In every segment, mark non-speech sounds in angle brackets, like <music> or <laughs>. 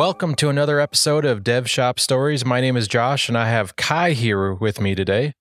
Welcome to another episode of Dev Shop Stories. My name is Josh, and I have Kai here with me today.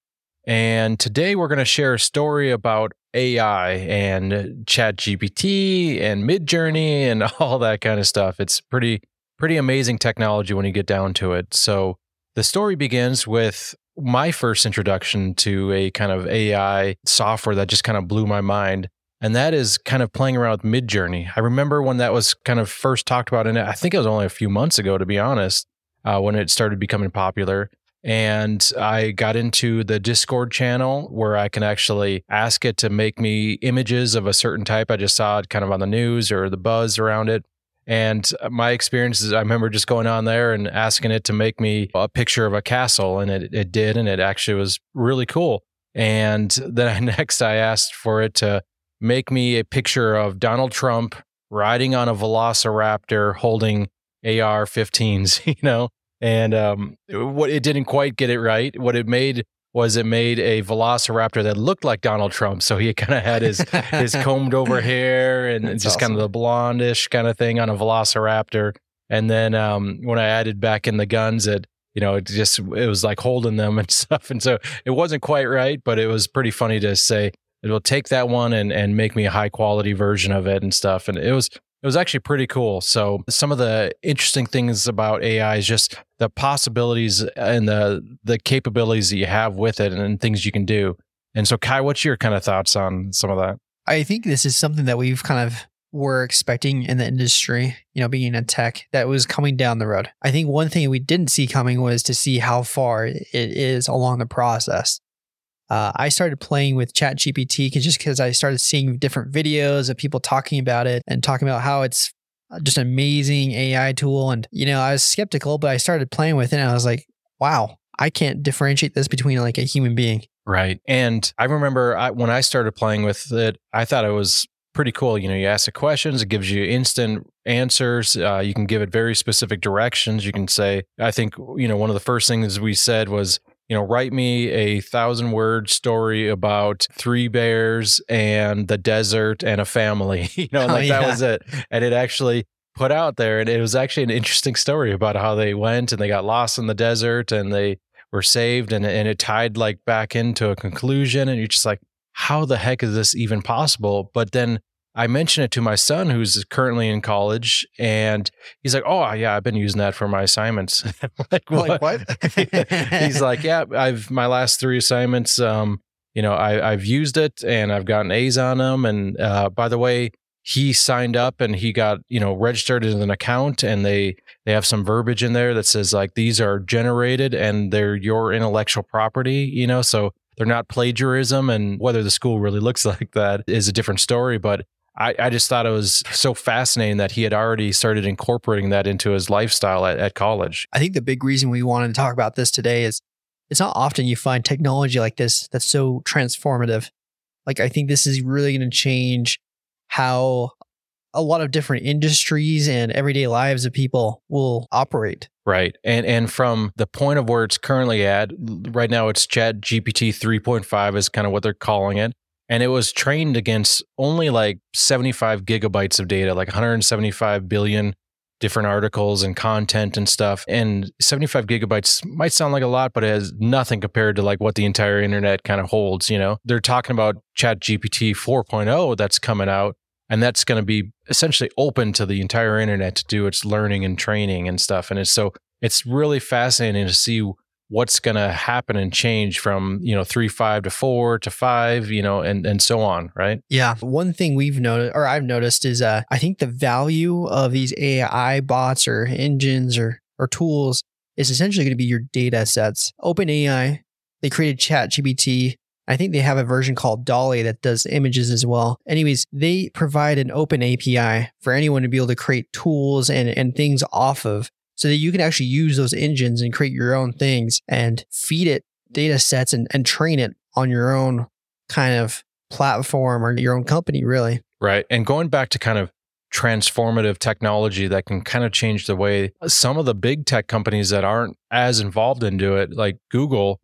And today we're going to share a story about AI and Chat GPT and Midjourney and <laughs> all that kind of stuff. It's pretty pretty amazing technology when you get down to it. So the story begins with my first introduction to a kind of AI software that just kind of blew my mind. And that is kind of playing around with Midjourney. I remember when that was kind of first talked about, and I think it was only a few months ago, to be honest, uh, when it started becoming popular. And I got into the Discord channel where I can actually ask it to make me images of a certain type. I just saw it kind of on the news or the buzz around it. And my experience is I remember just going on there and asking it to make me a picture of a castle, and it, it did. And it actually was really cool. And then <laughs> next, I asked for it to make me a picture of Donald Trump riding on a velociraptor holding AR 15s, <laughs> you know? And um, what it didn't quite get it right. What it made was it made a velociraptor that looked like Donald Trump. So he <laughs> kind of had his his <laughs> combed over hair and That's just awesome. kind of the blondish kind of thing on a velociraptor. And then um, when I added back in the guns, it you know it just it was like holding them and stuff. And so it wasn't quite right, but it was pretty funny to say it will take that one and and make me a high quality version of it and stuff. And it was it was actually pretty cool. So some of the interesting things about AI is just the possibilities and the the capabilities that you have with it and things you can do. And so Kai, what's your kind of thoughts on some of that? I think this is something that we've kind of were expecting in the industry, you know, being in tech that was coming down the road. I think one thing we didn't see coming was to see how far it is along the process uh, I started playing with ChatGPT just because I started seeing different videos of people talking about it and talking about how it's uh, just an amazing AI tool. And, you know, I was skeptical, but I started playing with it and I was like, wow, I can't differentiate this between like a human being. Right. And I remember I, when I started playing with it, I thought it was pretty cool. You know, you ask the questions, it gives you instant answers. Uh, you can give it very specific directions. You can say, I think, you know, one of the first things we said was, you know, write me a thousand word story about three bears and the desert and a family. <laughs> you know, oh, like yeah. that was it. And it actually put out there, and it was actually an interesting story about how they went and they got lost in the desert and they were saved, and and it tied like back into a conclusion, and you're just like, how the heck is this even possible? But then I mentioned it to my son who's currently in college, and he's like, "Oh yeah, I've been using that for my assignments." <laughs> <laughs> like, what? Like what? <laughs> he's like, "Yeah, I've my last three assignments. Um, you know, I, I've used it and I've gotten A's on them. And uh, by the way, he signed up and he got you know registered in an account, and they they have some verbiage in there that says like these are generated and they're your intellectual property. You know, so." They're not plagiarism, and whether the school really looks like that is a different story. But I, I just thought it was so fascinating that he had already started incorporating that into his lifestyle at, at college. I think the big reason we wanted to talk about this today is it's not often you find technology like this that's so transformative. Like, I think this is really going to change how a lot of different industries and everyday lives of people will operate. Right. And and from the point of where it's currently at, right now it's Chat GPT 3.5 is kind of what they're calling it and it was trained against only like 75 gigabytes of data, like 175 billion different articles and content and stuff. And 75 gigabytes might sound like a lot, but it has nothing compared to like what the entire internet kind of holds. You know, they're talking about Chat GPT 4.0 that's coming out, and that's going to be essentially open to the entire internet to do its learning and training and stuff. And it's so it's really fascinating to see what's going to happen and change from you know three five to four to five you know and and so on right? Yeah. One thing we've noticed or i've noticed is uh i think the value of these ai bots or engines or or tools is essentially going to be your data sets. Openai they created chat gpt I think they have a version called DALL-E that does images as well. Anyways, they provide an open API for anyone to be able to create tools and, and things off of so that you can actually use those engines and create your own things and feed it data sets and, and train it on your own kind of platform or your own company, really. Right. And going back to kind of transformative technology that can kind of change the way some of the big tech companies that aren't as involved into it, like Google,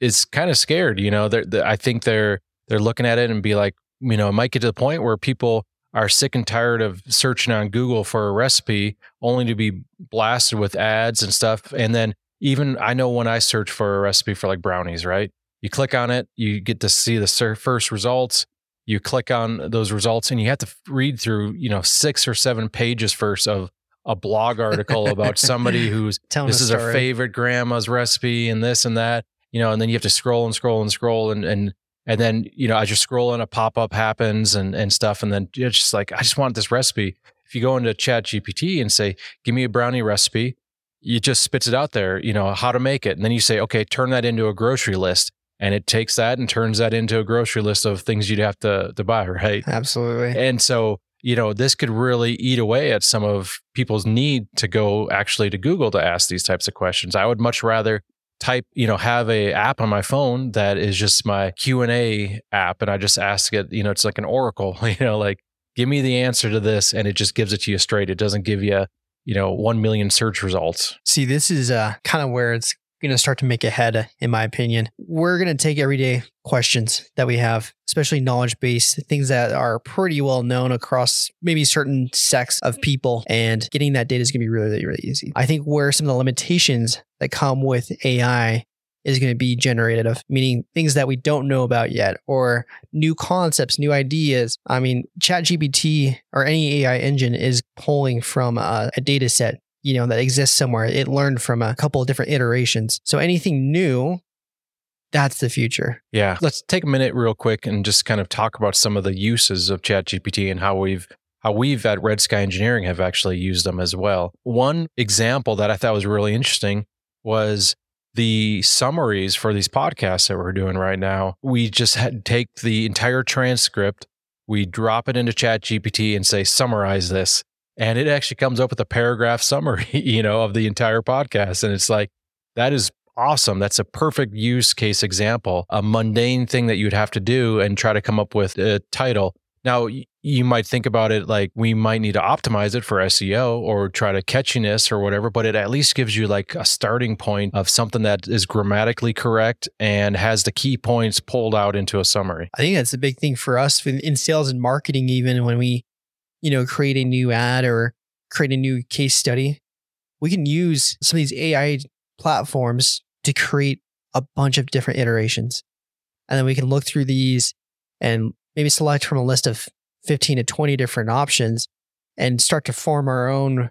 is kind of scared. You know, they're, they're, I think they're they're looking at it and be like, you know, it might get to the point where people are sick and tired of searching on Google for a recipe only to be blasted with ads and stuff. And then even I know when I search for a recipe for like brownies, right? You click on it, you get to see the first results. You click on those results and you have to read through, you know, six or seven pages first of a blog article about <laughs> somebody who's Telling this is her favorite grandma's recipe and this and that, you know, and then you have to scroll and scroll and scroll and and and then you know as you're scrolling a pop-up happens and and stuff. And then it's just like i just want this recipe. If you go into chat gpt and say give me a brownie recipe it just spits it out there you know how to make it. And then you say okay turn that into a grocery list. And it takes that and turns that into a grocery list of things you'd have to to buy <laughs> right? Absolutely. and so you know this could really eat away at some of people's need to go actually to google to ask these types of questions. I would much rather type you know have a app on my phone that is just my q&a app and i just ask it you know it's like an oracle <laughs> you know like give me the answer to this and it just gives it to you straight. It doesn't give you you know 1 million search results. See, this is uh, kind of where it's going to start to make a head, in my opinion. We're going to take everyday questions that we have, especially knowledge based, things that are pretty well known across maybe certain sects of people, and getting that data is going to be really, really easy. I think where some of the limitations that come with AI is going to be generated of meaning things that we don't know about yet or new concepts new ideas i mean ChatGPT or any ai engine is pulling from a, a data set you know that exists somewhere it learned from a couple of different iterations so anything new that's the future Yeah. Let's take a minute real quick and just kind of talk about some of the uses of ChatGPT and how we've how we've at Red Sky Engineering have actually used them as well. One example that I thought was really interesting was the summaries for these podcasts that we're doing right now. We just had take the entire transcript, we drop it into ChatGPT and say summarize this, and it actually comes up with a paragraph summary, <laughs> you know, of the entire podcast and it's like that is awesome. That's a perfect use case example, a mundane thing that you'd have to do and try to come up with a title. Now, you might think about it like we might need to optimize it for SEO or try to catchiness or whatever, but it at least gives you like a starting point of something that is grammatically correct and has the key points pulled out into a summary. i think that's a big thing for us in, sales and marketing even when we you know create a new ad or create a new case study we can use some of these ai platforms to create a bunch of different iterations and then we can look through these and maybe select from a list of 15 to 20 different options and start to form our own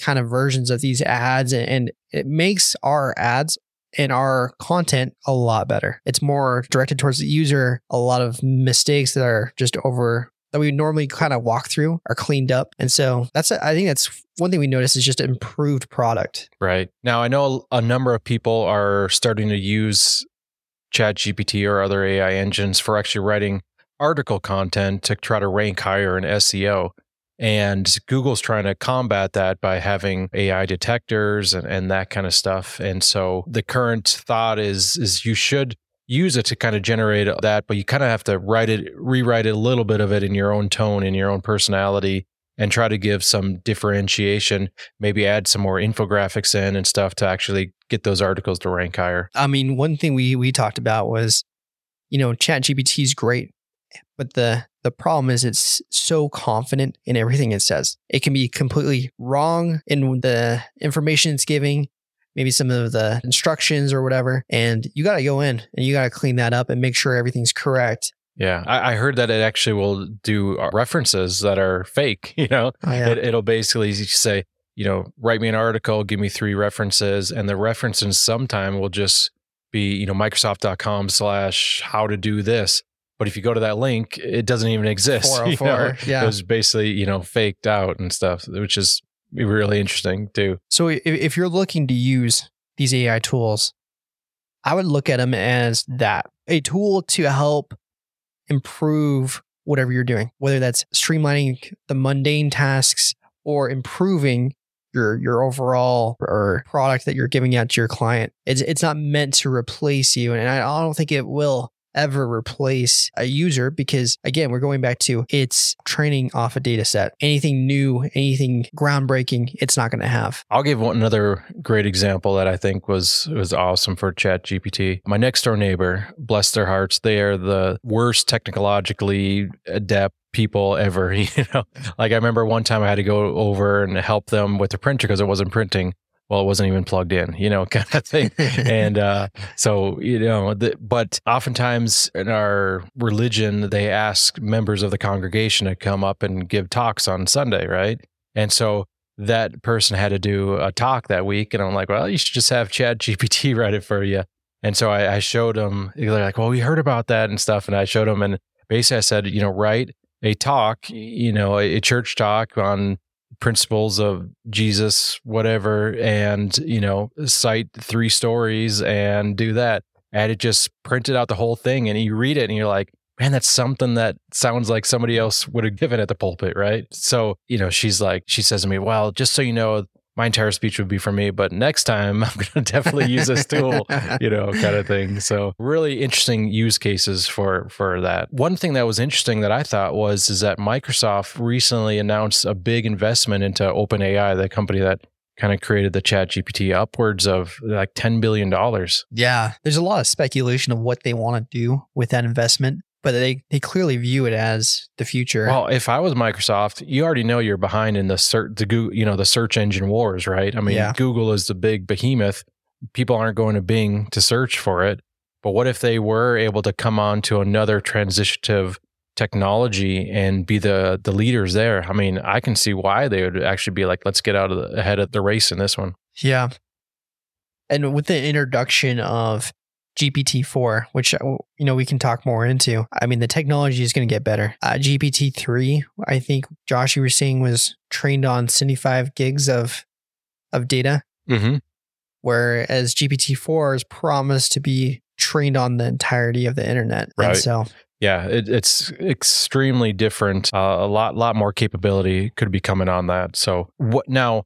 kind of versions of these ads and, and it makes our ads and our content a lot better. It's more directed towards the user. A lot of mistakes that are just over that we normally kind of walk through are cleaned up. And so that's I think that's one thing we notice is just improved product. Right. Now, I know a number of people are starting to use ChatGPT or other AI engines for actually writing article content to try to rank higher in SEO. And Google's trying to combat that by having AI detectors and, and that kind of stuff. And so the current thought is is you should use it to kind of generate that, but you kind of have to write it, rewrite it a little bit of it in your own tone, in your own personality, and try to give some differentiation. Maybe add some more infographics in and stuff to actually get those articles to rank higher. I mean, one thing we we talked about was, you know, ChatGPT is great, but the the problem is it's so confident in everything it says. It can be completely wrong in the information it's giving, maybe some of the instructions or whatever, and you got to go in and you got to clean that up and make sure everything's correct. Yeah, I, I heard that it actually will do uh, references that are fake. <laughs> You know, Oh, yeah. it, it'll basically say, you know, write me an article, give me three references, and the references sometime will just be, you know, Microsoft.com slash how to do this. But if you go to that link, it doesn't even exist. <laughs> you 404, know? yeah. It was basically, you know, faked out and stuff, which is really interesting too. So if, if you're looking to use these AI tools, I would look at them as that a tool to help improve whatever you're doing, whether that's streamlining the mundane tasks or improving your your overall or product that you're giving out to your client. It's it's not meant to replace you, and I don't think it will ever replace a user because again we're going back to it's training off a data set anything new anything groundbreaking it's not going to have I'll give one another great example that I think was was awesome for Chat GPT. My next door neighbor, bless their hearts, they are the worst technologically adept people ever. <laughs> You know, like I remember one time I had to go over and help them with the printer because it wasn't printing. Well, it wasn't even plugged in, you know, <laughs> kind of thing. and uh, so, you know, the, but oftentimes in our religion, they ask members of the congregation to come up and give talks on Sunday, right? And so that person had to do a talk that week. And I'm like, well, you should just have Chat GPT <laughs> write it for you. And so I, I showed them, they're like, well, we heard about that and stuff. And I showed them, and basically I said, you know, write a talk, you know, a, a church talk on principles of Jesus, whatever, and, you know, cite three stories and do that. And it just printed out the whole thing. And you read it and you're like, man, that's something that sounds like somebody else would have given at the pulpit, right? So, you know, she's like, she says to me, well, just so you know, my entire speech would be for me, but next time <laughs> I'm going to definitely use this tool, <laughs> you know, kind of thing. So really interesting use cases for for that. One thing that was interesting that I thought was is that Microsoft recently announced a big investment into OpenAI, the company that kind of created the chat gpt upwards of like $10 billion yeah there's a lot of speculation of what they want to do with that investment but they, they clearly view it as the future. Well, if I was Microsoft, you already know you're behind in the search, the Google, you know, the search engine wars, right? I mean, yeah. Google is the big behemoth. People aren't going to Bing to search for it. But what if they were able to come on to another transitive technology and be the the leaders there? I mean, I can see why they would actually be like, let's get out of the ahead of the race in this one. Yeah. And with the introduction of GPT-4, which uh, you know we can talk more into. I mean, the technology is going to get better. Uh, GPT-3, I think Josh, you were saying, was trained on 75 gigs of of data, mm-hmm. whereas GPT-4 is promised to be trained on the entirety of the internet. Right. And so. Yeah, it, it's extremely different. Uh, a lot, lot more capability could be coming on that. So, what now?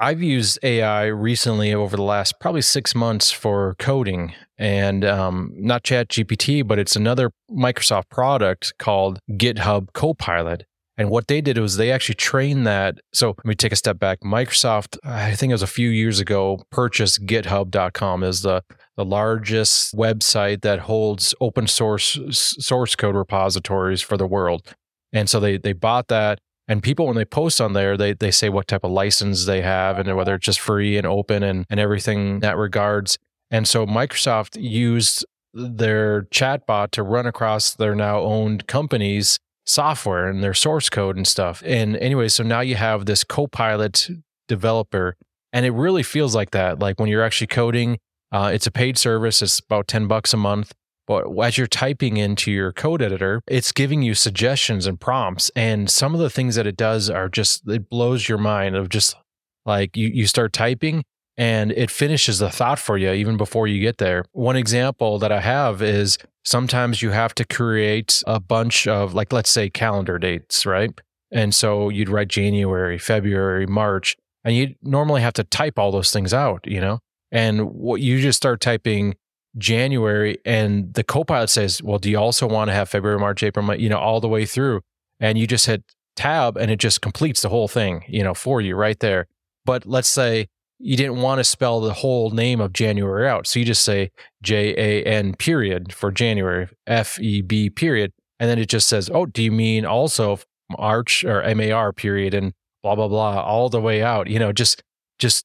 I've used AI recently over the last probably six months for coding and um, not Chat GPT, but it's another Microsoft product called GitHub Copilot. And what they did was they actually trained that. So let me take a step back. Microsoft, I think it was a few years ago, purchased GitHub.com as the the largest website that holds open source source code repositories for the world. And so they they bought that and people, when they post on there, they, they say what type of license they have and whether it's just free and open and, and everything that regards. And so Microsoft used their chatbot to run across their now owned companies' software and their source code and stuff. And anyway, so now you have this Copilot developer, and it really feels like that. Like when you're actually coding, uh, it's a paid service. It's about 10 bucks a month. But as you're typing into your code editor, it's giving you suggestions and prompts. And some of the things that it does are just, it blows your mind of just like you, you start typing and it finishes the thought for you even before you get there. One example that I have is sometimes you have to create a bunch of, like, let's say calendar dates, right? And so you'd write January, February, March, and you normally have to type all those things out, you know? And what you just start typing January, and the Copilot says, "Well, do you also want to have February, March, April, you know, all the way through?" And you just hit tab, and it just completes the whole thing, you know, for you right there. But let's say you didn't want to spell the whole name of January out, so you just say J A N period for January, F E B period, and then it just says, "Oh, do you mean also March or M A R period?" and blah blah blah all the way out. You know, just just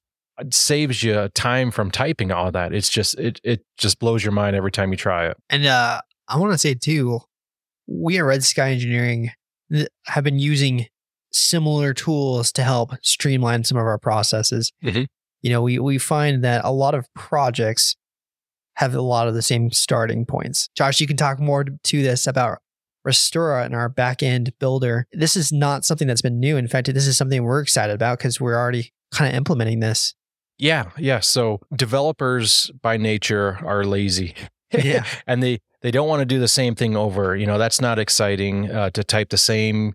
saves you time from typing all that. It's just it it just blows your mind every time you try it. And uh, I want to say too, we at Red Sky Engineering have been using similar tools to help streamline some of our processes. Mm-hmm. You know, we we find that a lot of projects have a lot of the same starting points. Josh, you can talk more to this about Restora and our backend builder. This is not something that's been new. In fact, this is something we're excited about because we're already kind of implementing this. Yeah, yeah. So developers by nature are lazy. <laughs> Yeah. and they they don't want to do the same thing over. You know, that's not exciting uh, to type the same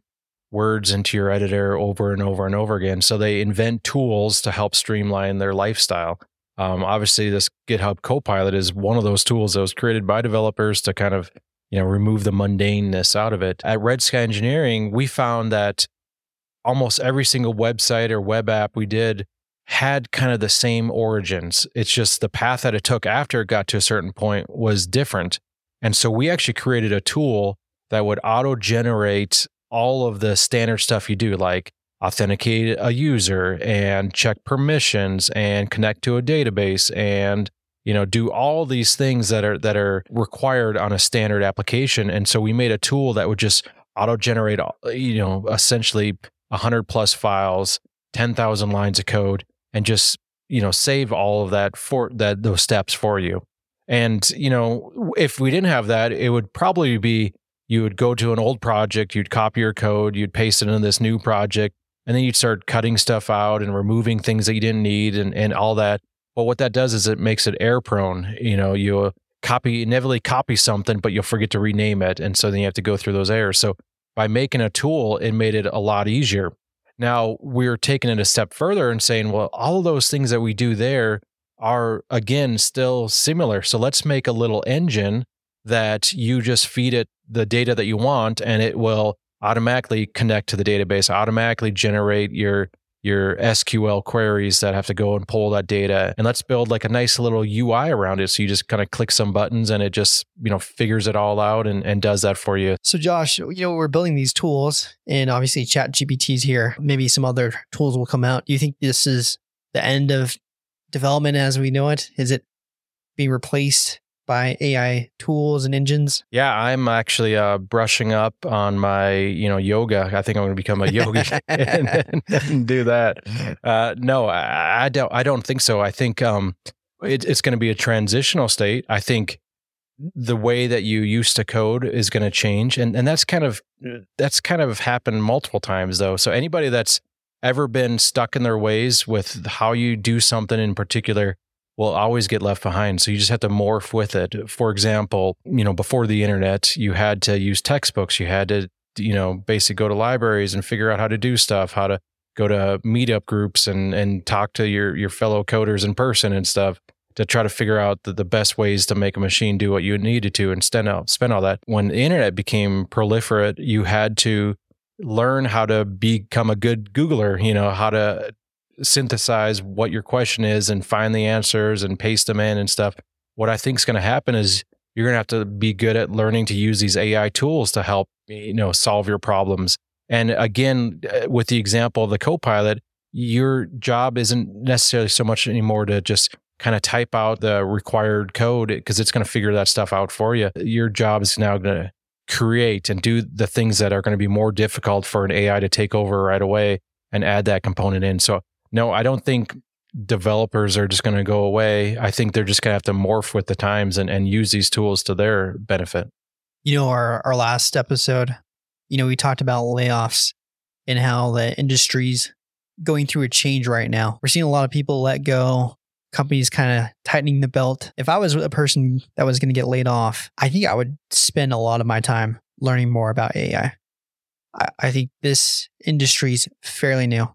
words into your editor over and over and over again. So they invent tools to help streamline their lifestyle. Um, obviously, this GitHub Copilot is one of those tools that was created by developers to kind of you know remove the mundaneness out of it. At Red Sky Engineering, we found that almost every single website or web app we did had kind of the same origins. It's just the path that it took after it got to a certain point was different. And so we actually created a tool that would auto generate all of the standard stuff you do, like authenticate a user and check permissions and connect to a database and you know do all these things that are that are required on a standard application and so we made a tool that would just auto generate you know essentially 100 plus files 10,000 lines of code and just you know save all of that for that those steps for you and you know if we didn't have that it would probably be you would go to an old project you'd copy your code you'd paste it in this new project and then you'd start cutting stuff out and removing things that you didn't need and, and all that. But what that does is it makes it error prone. You know, you copy, inevitably copy something, but you'll forget to rename it. And so then you have to go through those errors. So by making a tool, it made it a lot easier. Now we're taking it a step further and saying, well, all of those things that we do there are again still similar. So let's make a little engine that you just feed it the data that you want and it will automatically connect to the database, automatically generate your your SQL queries that have to go and pull that data. And let's build like a nice little UI around it. So you just kind of click some buttons and it just, you know, figures it all out and, and does that for you. So Josh, you know, we're building these tools and obviously chat GPT's here. Maybe some other tools will come out. Do you think this is the end of development as we know it? Is it being replaced by AI tools and engines? Yeah, I'm actually uh, brushing up on my you know yoga. I think I'm going to become a yogi <laughs> and, and, and, do that. Uh, no, I, I, don't. I don't think so. I think um, it, it's going to be a transitional state. I think the way that you used to code is going to change, and and that's kind of that's kind of happened multiple times though. So anybody that's ever been stuck in their ways with how you do something in particular will always get left behind. So you just have to morph with it. For example, you know, before the internet, you had to use textbooks. You had to, you know, basically go to libraries and figure out how to do stuff, how to go to meetup groups and and talk to your your fellow coders in person and stuff to try to figure out the, the best ways to make a machine do what you needed to and spend all, spend all that. When the internet became proliferate, you had to learn how to become a good Googler, you know, how to synthesize what your question is and find the answers and paste them in and stuff. What I think is going to happen is you're going to have to be good at learning to use these AI tools to help you know solve your problems. And again, uh, with the example of the Copilot, your job isn't necessarily so much anymore to just kind of type out the required code because it's going to figure that stuff out for you. Your job is now going to create and do the things that are going to be more difficult for an AI to take over right away and add that component in. So no, I don't think developers are just going to go away. I think they're just going to have to morph with the times and, and use these tools to their benefit. You know, our, our last episode, you know, we talked about layoffs and how the industry's going through a change right now. We're seeing a lot of people let go, companies kind of tightening the belt. If I was a person that was going to get laid off, I think I would spend a lot of my time learning more about AI. I, I think this industry's fairly new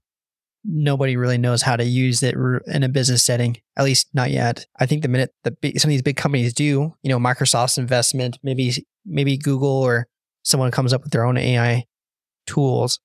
nobody really knows how to use it in a business setting, at least not yet. I think the minute that some of these big companies do, you know, Microsoft's investment, maybe maybe Google or someone comes up with their own AI tools,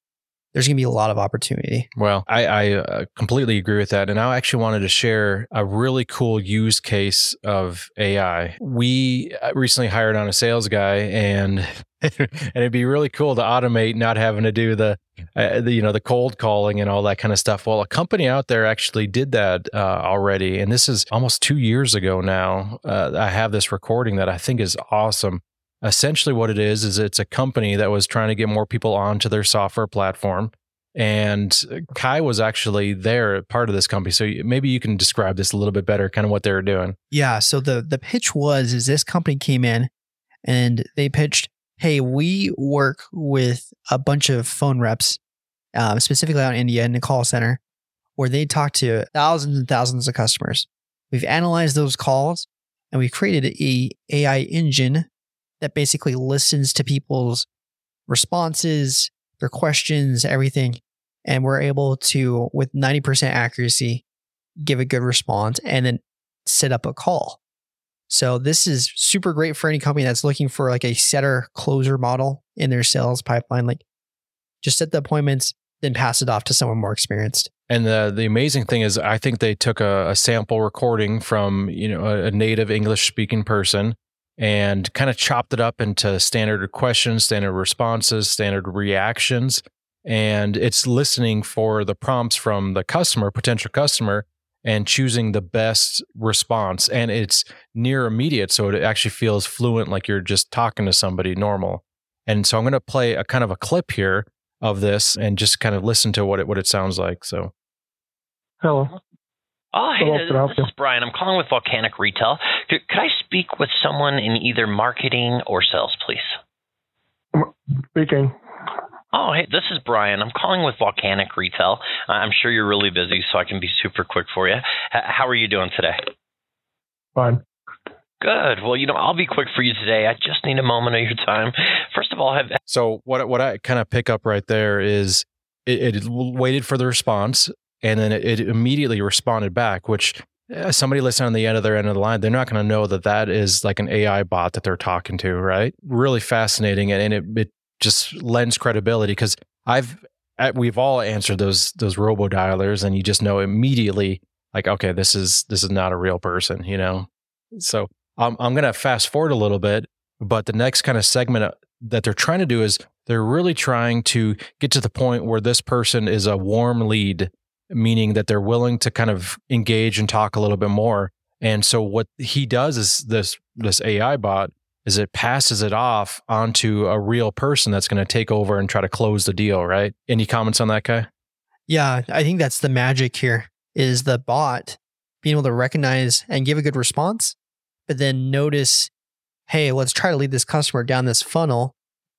there's going to be a lot of opportunity. Well, I, I uh, completely agree with that. And I actually wanted to share a really cool use case of AI. We uh, recently hired on a sales guy, and <laughs> and it'd be really cool to automate not having to do the, uh, the, you know the cold calling and all that kind of stuff. Well a company out there actually did that uh, already and this is almost two years ago now uh, i have this recording that i think is awesome. Essentially what it is is it's a company that was trying to get more people onto their software platform and kai was actually there part of this company. So maybe you can describe this a little bit better kind of what they were doing. Yeah so the the pitch was is this company came in and they pitched hey we work with a bunch of phone reps um, specifically out in india in the call center where they talk to thousands and thousands of customers we've analyzed those calls and we've created a ai engine that basically listens to people's responses, their questions, everything. And we're able to, with 90% accuracy, give a good response and then set up a call. So this is super great for any company that's looking for like a setter closer model in their sales pipeline. Like just set the appointments, then pass it off to someone more experienced. And the the amazing thing is, I think they took a, a sample recording from you know a, a native English speaking person, and kind of chopped it up into standard questions, standard responses, standard reactions. And it's listening for the prompts from the customer, potential customer, and choosing the best response. And it's near immediate. So it actually feels fluent, like you're just talking to somebody normal. And so I'm going to play a kind of a clip here of this and just kind of listen to what it, what it sounds like. So, hello. Oh, hey, this, this is Brian. I'm calling with Volcanic Retail. Could, could I speak with someone in either marketing or sales, please? Speaking. Oh, hey, this is Brian. I'm calling with Volcanic Retail. I'm sure you're really busy, so I can be super quick for you. How are you doing today? Fine. Good. Well, you know, I'll be quick for you today. I just need a moment of your time. First of all, have so what? What I kind of pick up right there is it, it waited for the response and then it, it immediately responded back, which uh, somebody listening on the end of their end of the line, they're not going to know that that is like an AI bot that they're talking to, right? Really fascinating, and, and it, it just lends credibility because I've we've all answered those those robo dialers, and you just know immediately, like, okay, this is this is not a real person, you know. So I'm I'm to fast forward a little bit, but the next kind of segment uh, that they're trying to do is they're really trying to get to the point where this person is a warm lead meaning that they're willing to kind of engage and talk a little bit more. And so what he does is this this AI bot is it passes it off onto a real person that's going to take over and try to close the deal, right? Any comments on that Kai? Yeah, I think that's the magic here is the bot being able to recognize and give a good response, but then notice, hey, let's try to lead this customer down this funnel.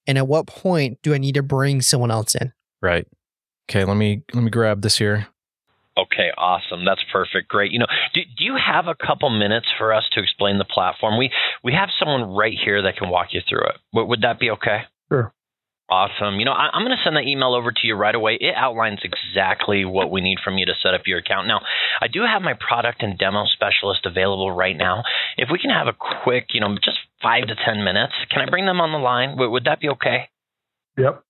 And at what point do I need to bring someone else in? Right. Okay, let me let me grab this here. Okay, awesome. That's perfect. Great. You know, do, do you have a couple minutes for us to explain the platform? We we have someone right here that can walk you through it. Would, would that be okay? Sure. Awesome. You know, I, am going to send that email over to you right away. It outlines exactly what we need from you to set up your account. Now, I do have my product and demo specialist available right now. If we can have a quick, you know, just five to 10 minutes, can I bring them on the line? would, would that be okay? Yep.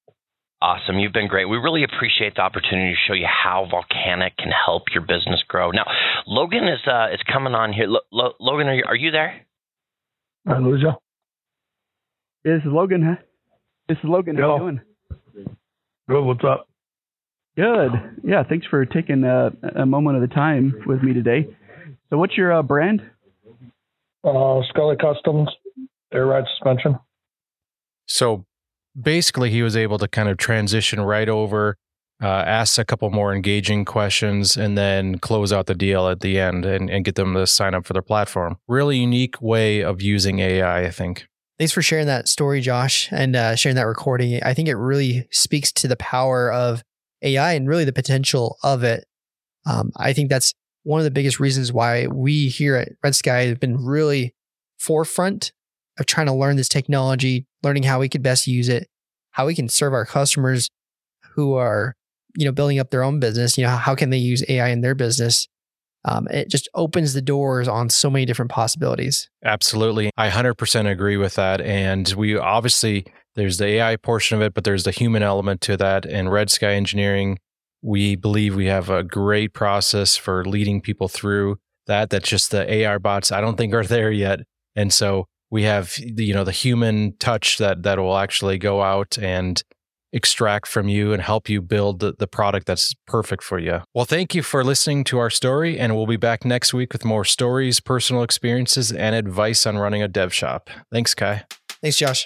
Awesome. You've been great. We really appreciate the opportunity to show you how Volcanic can help your business grow. Now, Logan is uh, is coming on here. L- L- Logan, are you, are you there? I lose you. This is Logan. Huh? This is Logan. How you doing? Good. What's up? Good. Yeah. Thanks for taking a, a moment of the time with me today. So, what's your uh, brand? Uh, Scully Customs air ride suspension. So basically he was able to kind of transition right over uh, ask a couple more engaging questions and then close out the deal at the end and, and get them to sign up for their platform. Really unique way of using ai i think. Thanks for sharing that story josh and uh, sharing that recording. I think it really speaks to the power of ai and really the potential of it. Um, i think that's one of the biggest reasons why we here at red sky have been really forefront of trying to learn this technology, learning how we could best use it, how we can serve our customers who are, you know, building up their own business. You know, how can they use AI in their business? Um, it just opens the doors on so many different possibilities. Absolutely. I 100% agree with that. And we obviously, there's the AI portion of it, but there's the human element to that. And Red Sky Engineering, we believe we have a great process for leading people through that. That's just the AR bots, I don't think are there yet. And so we have you know the human touch that that will actually go out and extract from you and help you build the, the product that's perfect for you. Well, thank you for listening to our story, and we'll be back next week with more stories, personal experiences, and advice on running a dev shop. Thanks, Kai. Thanks, Josh.